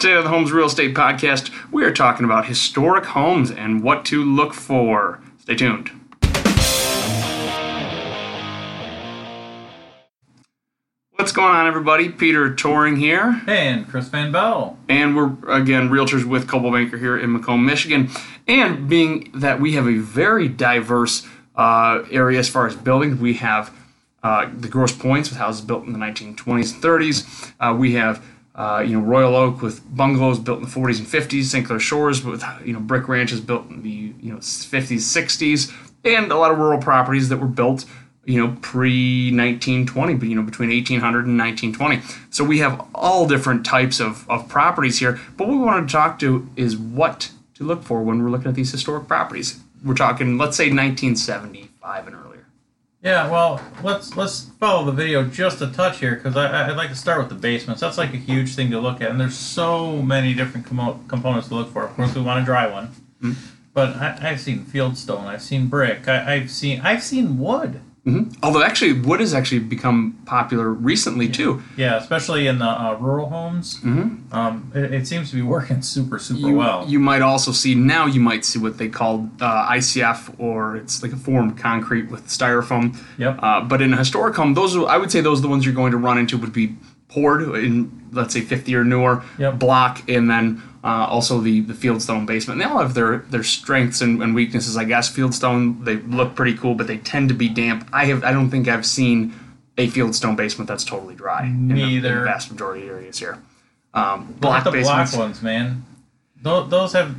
Today on the Homes Real Estate Podcast, we are talking about historic homes and what to look for. Stay tuned. What's going on, everybody? Peter Touring here, And Chris Van Bell. and we're again realtors with Coldwell Banker here in Macomb, Michigan. And being that we have a very diverse uh, area as far as buildings, we have uh, the Grosse Pointes with houses built in the 1920s and 30s. Uh, we have uh, you know Royal Oak with bungalows built in the 40s and 50s. St. Clair Shores with you know brick ranches built in the you know 50s, 60s, and a lot of rural properties that were built you know pre 1920 but you know between 1800 and 1920 so we have all different types of, of properties here but what we want to talk to is what to look for when we're looking at these historic properties we're talking let's say 1975 and earlier Yeah, well, let's let's follow the video just a touch here because I, I'd like to start with the basements. That's like a huge thing to look at, and there's so many different commo- components to look for. Of course, we want a dry one, Hmm. but I, I've seen fieldstone, I've seen brick, I, I've seen I've seen wood. Although actually wood has actually become popular recently too Yeah, especially in the uh, rural homes. Mm-hmm. Um, it, it seems to be working super super you, well. you might also see now you might see what they call uh, ICF or it's like a formed concrete with styrofoam. Yep. Uh, but in a historic home, those are, I would say those are the ones you're going to run into would be poured in let's say 50 or newer Yep. block, and then uh, also the the fieldstone basement. And they all have their their strengths and, and weaknesses, I guess. Fieldstone they look pretty cool, but they tend to be damp. I have I don't think I've seen a fieldstone basement that's totally dry. in the- In the, Neither. vast majority of areas here. Um, at the basements. block ones, man. Those, those have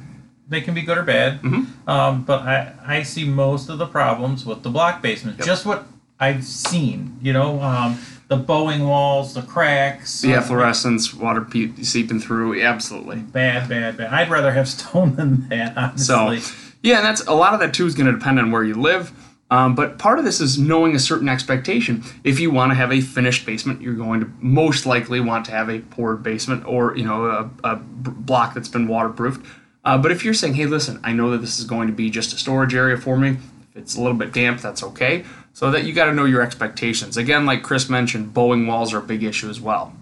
they can be good or bad. Mm-hmm. Um, but I I see most of the problems with the block basements. Yep. Just what I've seen. You know, um, the bowing walls, the cracks. The uh, efflorescence, water pe- seeping through, absolutely. Bad, bad, bad. I'd rather have stone than that. So, Honestly. yeah, and that's a lot of that too is going to depend on where you live. Um, but part of this is knowing a certain expectation. If you want to have a finished basement, you're going to most likely want to have a poured basement or you know a, block that's been waterproofed. Uh, but if you're saying, hey, listen, I know that this is going to be just a storage area for me. If it's a little bit damp, that's okay. So that you got to know your expectations. Again, like Chris mentioned, bowing walls are a big issue as well.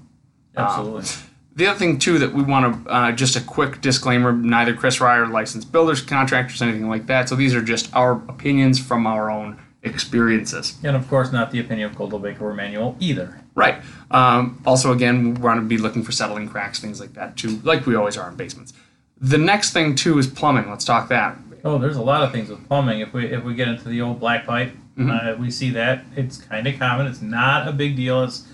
absolutely. The other thing too that we want to uh, just a quick disclaimer: neither Chris Ryer, licensed builders, contractors, anything like that. So these are just our opinions from our own experiences. and of course, not the opinion of Coldwell Banker or Manuel either. Right. Um, also, again, we want to be looking for settling cracks, things like that too, like we always are in basements. The next thing too is plumbing. Let's talk that. Oh, there's a lot of things with plumbing. If we if we get into the old black pipe, Mm-hmm. uh, we see that it's kind of common. It's not a big deal as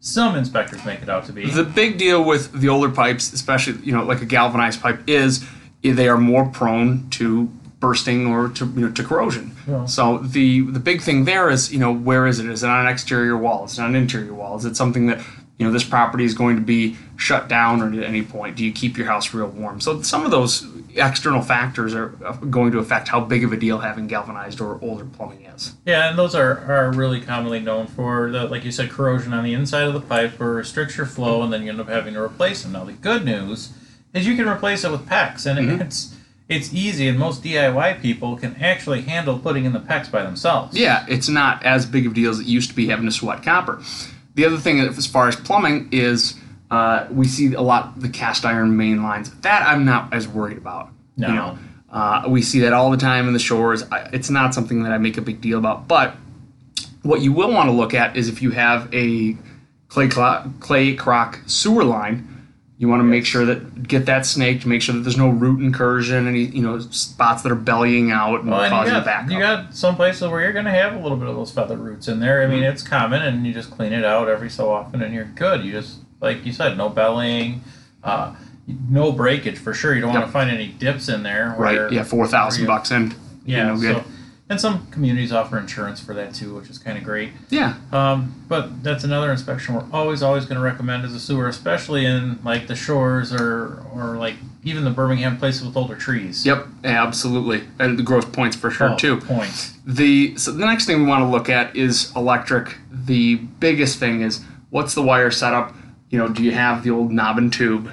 some inspectors make it out to be. The big deal with the older pipes, especially you know like a galvanized pipe, is they are more prone to bursting or to you know to corrosion. Yeah. So the the big thing there is you know where is it? Is it on an exterior wall? Is it on an interior wall? Is it something that you know this property is going to be shut down or at any point? Do you keep your house real warm? So some of those external factors are uh, going to affect how big of a deal having galvanized or older plumbing is. Yeah, and those are, are really commonly known for the like you said, corrosion on the inside of the pipe or restricts your flow, and then you end up having to replace them. Now the good news is you can replace it with PEX, and Mm-hmm. it's it's easy, and most DIY people can actually handle putting in the PEX by themselves. Yeah, it's not as big of a deal as it used to be having to sweat copper. The other thing, as far as plumbing, is uh, we see a lot the cast iron main lines. That I'm not as worried about. No. You know, uh, we see that all the time in the shores. I, it's not something that I make a big deal about. But what you will want to look at is if you have a clay clo- clay crock sewer line. You want to make sure that get that snaked, make sure that there's no root incursion, any you know spots that are bellying out and Well, and causing you got, backup. you got some places where you're going to have a little bit of those feather roots in there. I mean, Mm-hmm. it's common, and you just clean it out every so often, and you're good. You just, like you said, no bellying, uh, no breakage for sure. You don't want to find any dips in there. Right. Yeah, four thousand bucks in. Yeah, no good. so and some communities offer insurance for that too, which is kind of great. Yeah. Um, but that's another inspection we're always always going to recommend as a sewer, especially in like the shores or or like even the Birmingham places with older trees. Yep. Absolutely. And the Grosse Pointes for sure Oh, too. Pointes. The so the next thing we want to look at is electric. The biggest thing is what's the wire setup? You know, do you have the old knob and tube?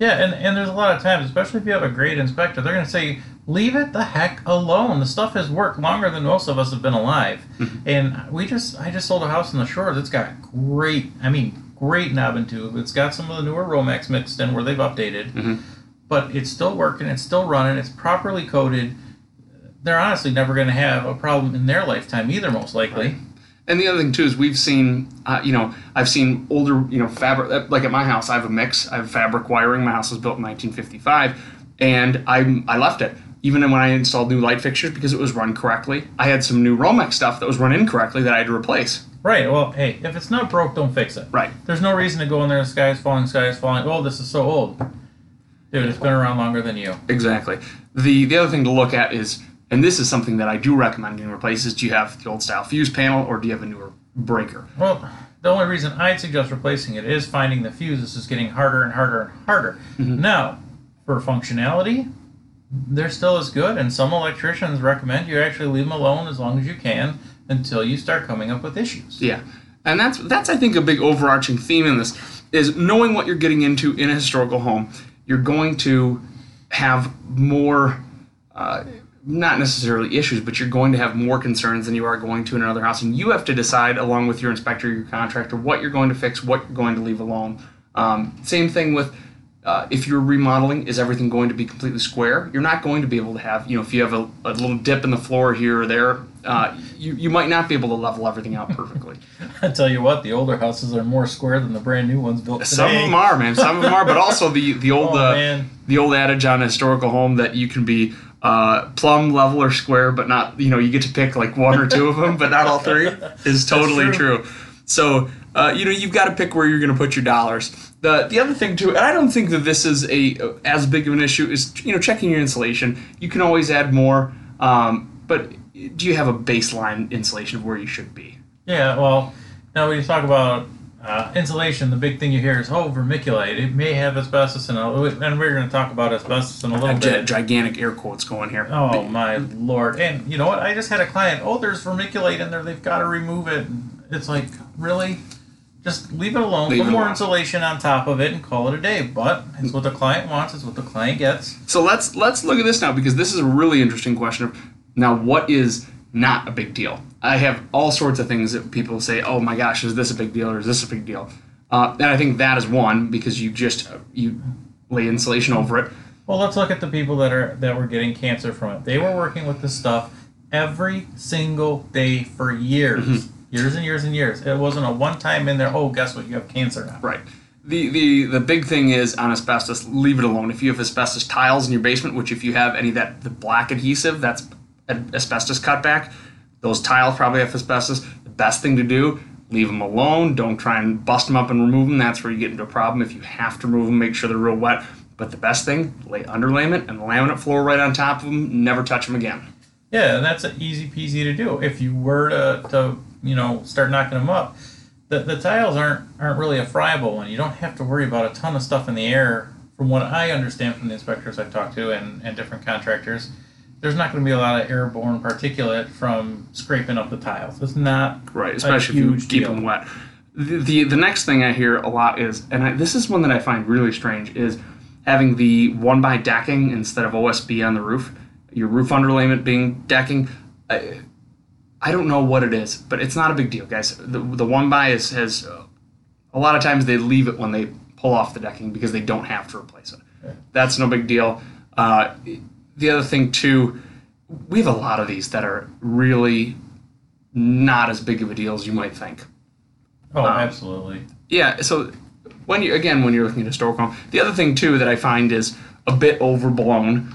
Yeah, and, and there's a lot of times, especially if you have a great inspector, they're going to say, leave it the heck alone. The stuff has worked longer than most of us have been alive. and we just, I just sold a house in the shores. It's got great, I mean, great knob and tube. It's got some of the newer Romex mixed in where they've updated, Mhm. but it's still working. It's still running. It's properly coated. They're honestly never going to have a problem in their lifetime either, most likely. And the other thing too is we've seen, uh, you know, I've seen older, you know, fabric. uh, Like at my house, I have a mix. I have fabric wiring. My house was built in 1955, and I I left it even when I installed new light fixtures because it was run correctly. I had some new Romex stuff that was run incorrectly that I had to replace. Right. Well, hey, if it's not broke, don't fix it. Right. There's no reason to go in there. The sky is falling. Sky is falling. Oh, this is so old. Dude, it's been around longer than you. Exactly. The the other thing to look at is, and this is something that I do recommend getting replaced is do you have the old style fuse panel or do you have a newer breaker? Well, the only reason I'd suggest replacing it is finding the fuse. This is getting harder and harder and harder. Mm-hmm. Now, for functionality, they're still as good, and some electricians recommend you actually leave them alone as long as you can until you start coming up with issues. Yeah, and that's that's I think a big overarching theme in this is knowing what you're getting into in a historical home. You're going to have more, uh, not necessarily issues, but you're going to have more concerns than you are going to in another house, and you have to decide along with your inspector, your contractor, what you're going to fix, what you're going to leave alone. Um, same thing with. Uh, if you're remodeling, is everything going to be completely square? You're not going to be able to have, you know, if you have a, a little dip in the floor here or there, uh, you, you might not be able to level everything out perfectly. I tell you what, the older houses are more square than the brand new ones built today. Some of them are, man. Some of them are, but also the the old Oh, uh, the old adage on a historical home that you can be uh, plumb, level, or square, but not you know you get to pick like one or two of them, but not all three is totally true. true. So uh, you know you've got to pick where you're going to put your dollars. The the other thing too, and I don't think that this is a as big of an issue is you know checking your insulation. You can always add more, um, but do you have a baseline insulation of where you should be? Yeah, well, now when you talk about uh, insulation, the big thing you hear is, oh, vermiculite. It may have asbestos in it. And we're going to talk about asbestos in a little bit. gigantic air quotes going here. Oh, my lord. And you know what? I just had a client, oh, there's vermiculite in there. They've got to remove it. It's like, really? Just leave it alone. Leave Put it more alone. insulation on top of it and call it a day. But it's what the client wants. It's what the client gets. So let's let's look at this now because this is a really interesting question. Of, now, what is not a big deal? I have all sorts of things that people say, "Oh my gosh, is this a big deal or is this a big deal?" Uh, and I think that is one because you just you lay insulation over it. Well, let's look at the people that are that were getting cancer from it. They were working with this stuff every single day for years, Mm-hmm. Years and years and years. It wasn't a one time in there. Oh, guess what? You have cancer now. Right. The, the the big thing is on asbestos, leave it alone. If you have asbestos tiles in your basement, which if you have any of that the black adhesive, that's asbestos cutback. Those tiles probably have asbestos. The best thing to do, leave them alone. Don't try and bust them up and remove them. That's where you get into a problem. If you have to remove them, make sure they're real wet. But the best thing, lay underlayment and laminate floor right on top of them. Never touch them again. Yeah, and that's easy peasy to do. If you were to, to you know start knocking them up, the, the tiles aren't aren't really a friable one. You don't have to worry about a ton of stuff in the air. From what I understand from the inspectors I've talked to and, and different contractors, there's not going to be a lot of airborne particulate from scraping up the tiles. It's not Right, especially if you keep deal. them wet. The, the the next thing I hear a lot is, and I, this is one that I find really strange, is having the one by decking instead of OSB on the roof. Your roof underlayment being decking. I, I don't know what it is, but it's not a big deal, guys. The, the one by is has uh, a lot of times they leave it when they pull off the decking because they don't have to replace it. That's no big deal. Uh, the other thing too, we have a lot of these that are really not as big of a deal as you might think. Oh, Um, absolutely. Yeah, so when you again when you're looking at historical, home, the other thing too that I find is a bit overblown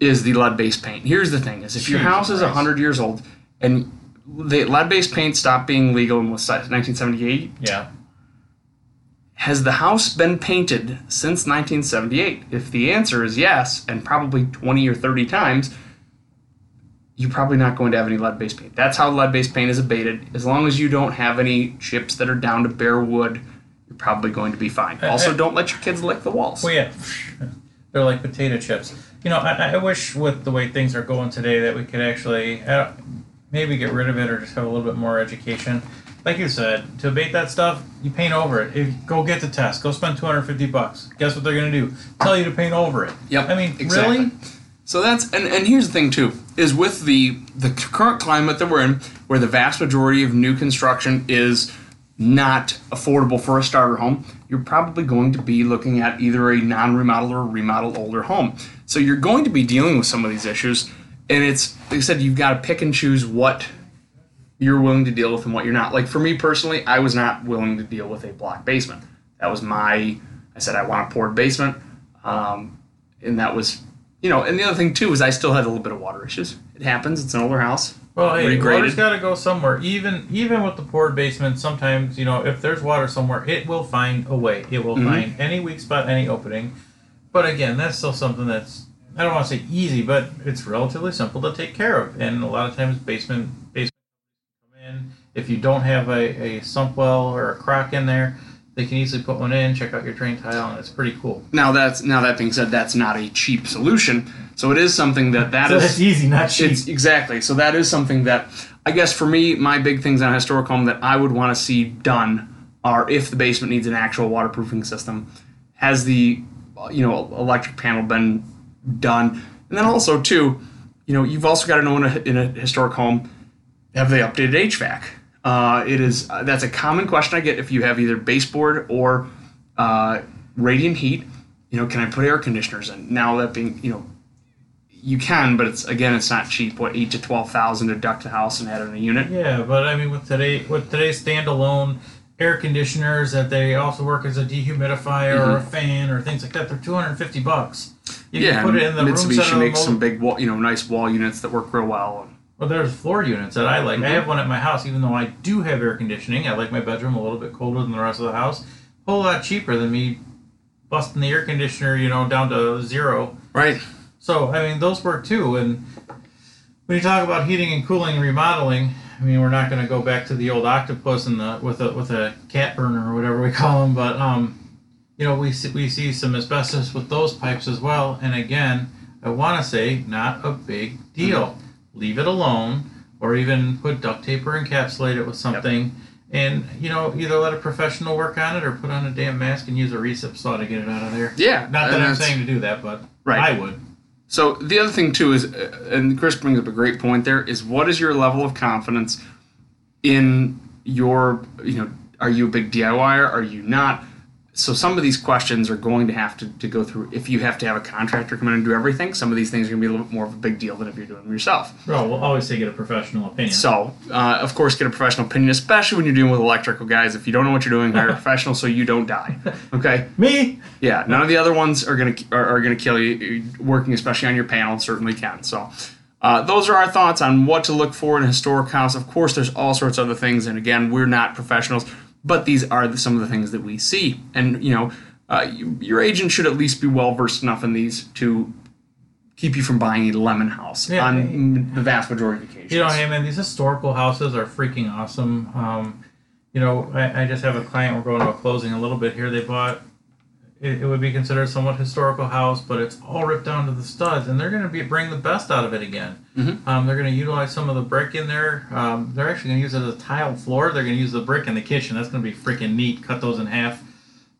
is the lead-based paint. Here's the thing: is if your house is hundred years old and the lead-based paint stopped being legal in 1978, Yeah. has the house been painted since 1978? If the answer is yes, and probably 20 or 30 times, you're probably not going to have any lead based paint. That's how lead based paint is abated. As long as you don't have any chips that are down to bare wood, you're probably going to be fine. Also, don't let your kids lick the walls. Well, yeah, they're like potato chips. You know, I, I wish with the way things are going today that we could actually uh, maybe get rid of it or just have a little bit more education. Like you said, to abate that stuff, you paint over it. If go get the test, go spend two hundred fifty bucks. Guess what they're gonna do? Tell you to paint over it. Yep, I mean, exactly. really? So that's and, and here's the thing too is with the the current climate that we're in, where the vast majority of new construction is not affordable for a starter home, you're probably going to be looking at either a non remodel or remodel older home. So you're going to be dealing with some of these issues. And it's, like I said, you've got to pick and choose what you're willing to deal with and what you're not. Like for me personally, I was not willing to deal with a block basement. That was my, I said, I want a poured basement. Um, and that was, you know, and the other thing too is I still had a little bit of water issues. It happens. It's an older house. Well, hey, regraded. water's got to go somewhere. Even even with the poured basement, sometimes you know if there's water somewhere, it will find a way. It will Mhm. find any weak spot, any opening. But again, that's still something that's I don't want to say easy, but it's relatively simple to take care of. And a lot of times, basement basement come in. If you don't have a, a sump well or a crock in there, they can easily put one in. Check out your drain tile, and it's pretty cool. Now that's now that being said, that's not a cheap solution. So it is something that that so is. that's easy, not cheap. It's exactly. So that is something that I guess for me, my big things on a historic home that I would want to see done are if the basement needs an actual waterproofing system, has the you know electric panel been done, and then also too, you know you've also got to know in a, in a historic home, have they updated HVAC? Uh, it is uh, that's a common question I get if you have either baseboard or uh, radiant heat. You know, can I put air conditioners in? Now that being you know you can, but it's again, it's not cheap. What eight to twelve thousand to duct a house and add in a unit? Yeah, but I mean, with today, with today's standalone air conditioners that they also work as a dehumidifier or a fan or things like that, they're two hundred fifty bucks. You yeah, can put it in the Mitsubishi center of the makes some big, wall, you know, nice wall units that work real well. Well, there's floor units that I like. I Mhm. have one at my house, even though I do have air conditioning. I like my bedroom a little bit colder than the rest of the house. A whole lot cheaper than me busting the air conditioner, you know, down to zero. Right. So, I mean, those work too. And when you talk about heating and cooling and remodeling, I mean, we're not going to go back to the old octopus and the with a with a cat burner or whatever we call them, but um, you know, we see, we see some asbestos with those pipes as well. And again, I want to say not a big deal. Leave it alone, or even put duct tape or encapsulate it with something. And you know, either let a professional work on it, or put on a damn mask and use a recip saw to get it out of there. Yeah. Not that I'm saying to do that, but Right. I would. So the other thing too is, uh, and Chris brings up a great point. There is what is your level of confidence in your, you know, are you a big DIYer? Are you not? So some of these questions are going to have to, to go through. If you have to have a contractor come in and do everything, some of these things are going to be a little bit more of a big deal than if you're doing them yourself. Well, we'll always say get a professional opinion. So, uh, of course, get a professional opinion, especially when you're dealing with electrical guys. If you don't know what you're doing, hire a professional so you don't die. Okay. Me? Yeah, none of the other ones are gonna are, are gonna kill you. Working especially on your panel certainly can. So, uh, those are our thoughts on what to look for in a historic house. Of course, there's all sorts of other things, and again, we're not professionals, but these are the, some of the things that we see. And you know, uh, you, your agent should at least be well versed enough in these to keep you from buying a lemon house Yeah. on the vast majority of occasions. You know, hey man, these historical houses are freaking awesome. Um, you know, I, I just have a client. We're going to a closing a little bit here. They bought. It, it would be considered somewhat historical house, but it's all ripped down to the studs, and they're going to be bring the best out of it again. Mhm. Um, they're going to utilize some of the brick in there. Um, they're actually going to use it as a tiled floor. They're going to use the brick in the kitchen. That's going to be freaking neat. Cut those in half.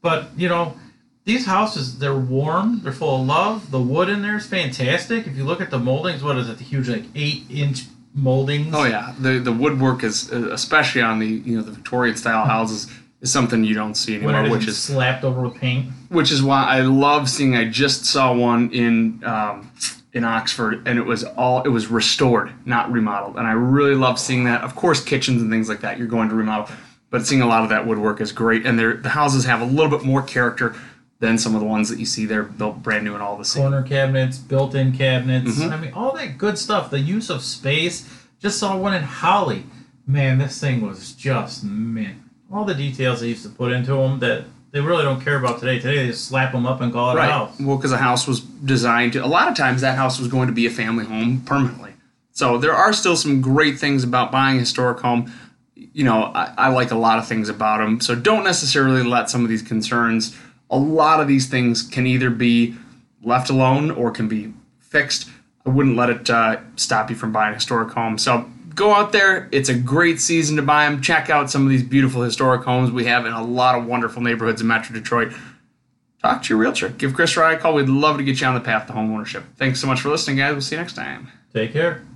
But you know, these houses they're warm. They're full of love. The wood in there is fantastic. If you look at the moldings, what is it? The huge like eight inch moldings. Oh yeah, the the woodwork is especially on the you know the Victorian style houses is something you don't see anymore, which is slapped over with paint. which is why I love seeing. I just saw one in um, in Oxford, and it was all it was restored, not remodeled, and I really love seeing that. Of course, kitchens and things like that you're going to remodel, but seeing a lot of that woodwork is great, and the houses have a little bit more character than some of the ones that you see there built brand new and all the same. Corner cabinets, built-in cabinets. Mhm. I mean, all that good stuff. The use of space. Just saw one in Holly. Man, this thing was just mint. All the details they used to put into them that they really don't care about today. Today they just slap them up and call it a house. Well, because the house was designed to. A lot of times, that house was going to be a family home permanently. So there are still some great things about buying a historic home. You know, I, I like a lot of things about them. So don't necessarily let some of these concerns. A lot of these things can either be left alone or can be fixed. I wouldn't let it uh, stop you from buying a historic home. So go out there. It's a great season to buy them. Check out some of these beautiful historic homes we have in a lot of wonderful neighborhoods in Metro Detroit talk to your realtor. Give Chris Rye a call. We'd love to get you on the path to home ownership. Thanks so much for listening, guys. We'll see you next time. Take care.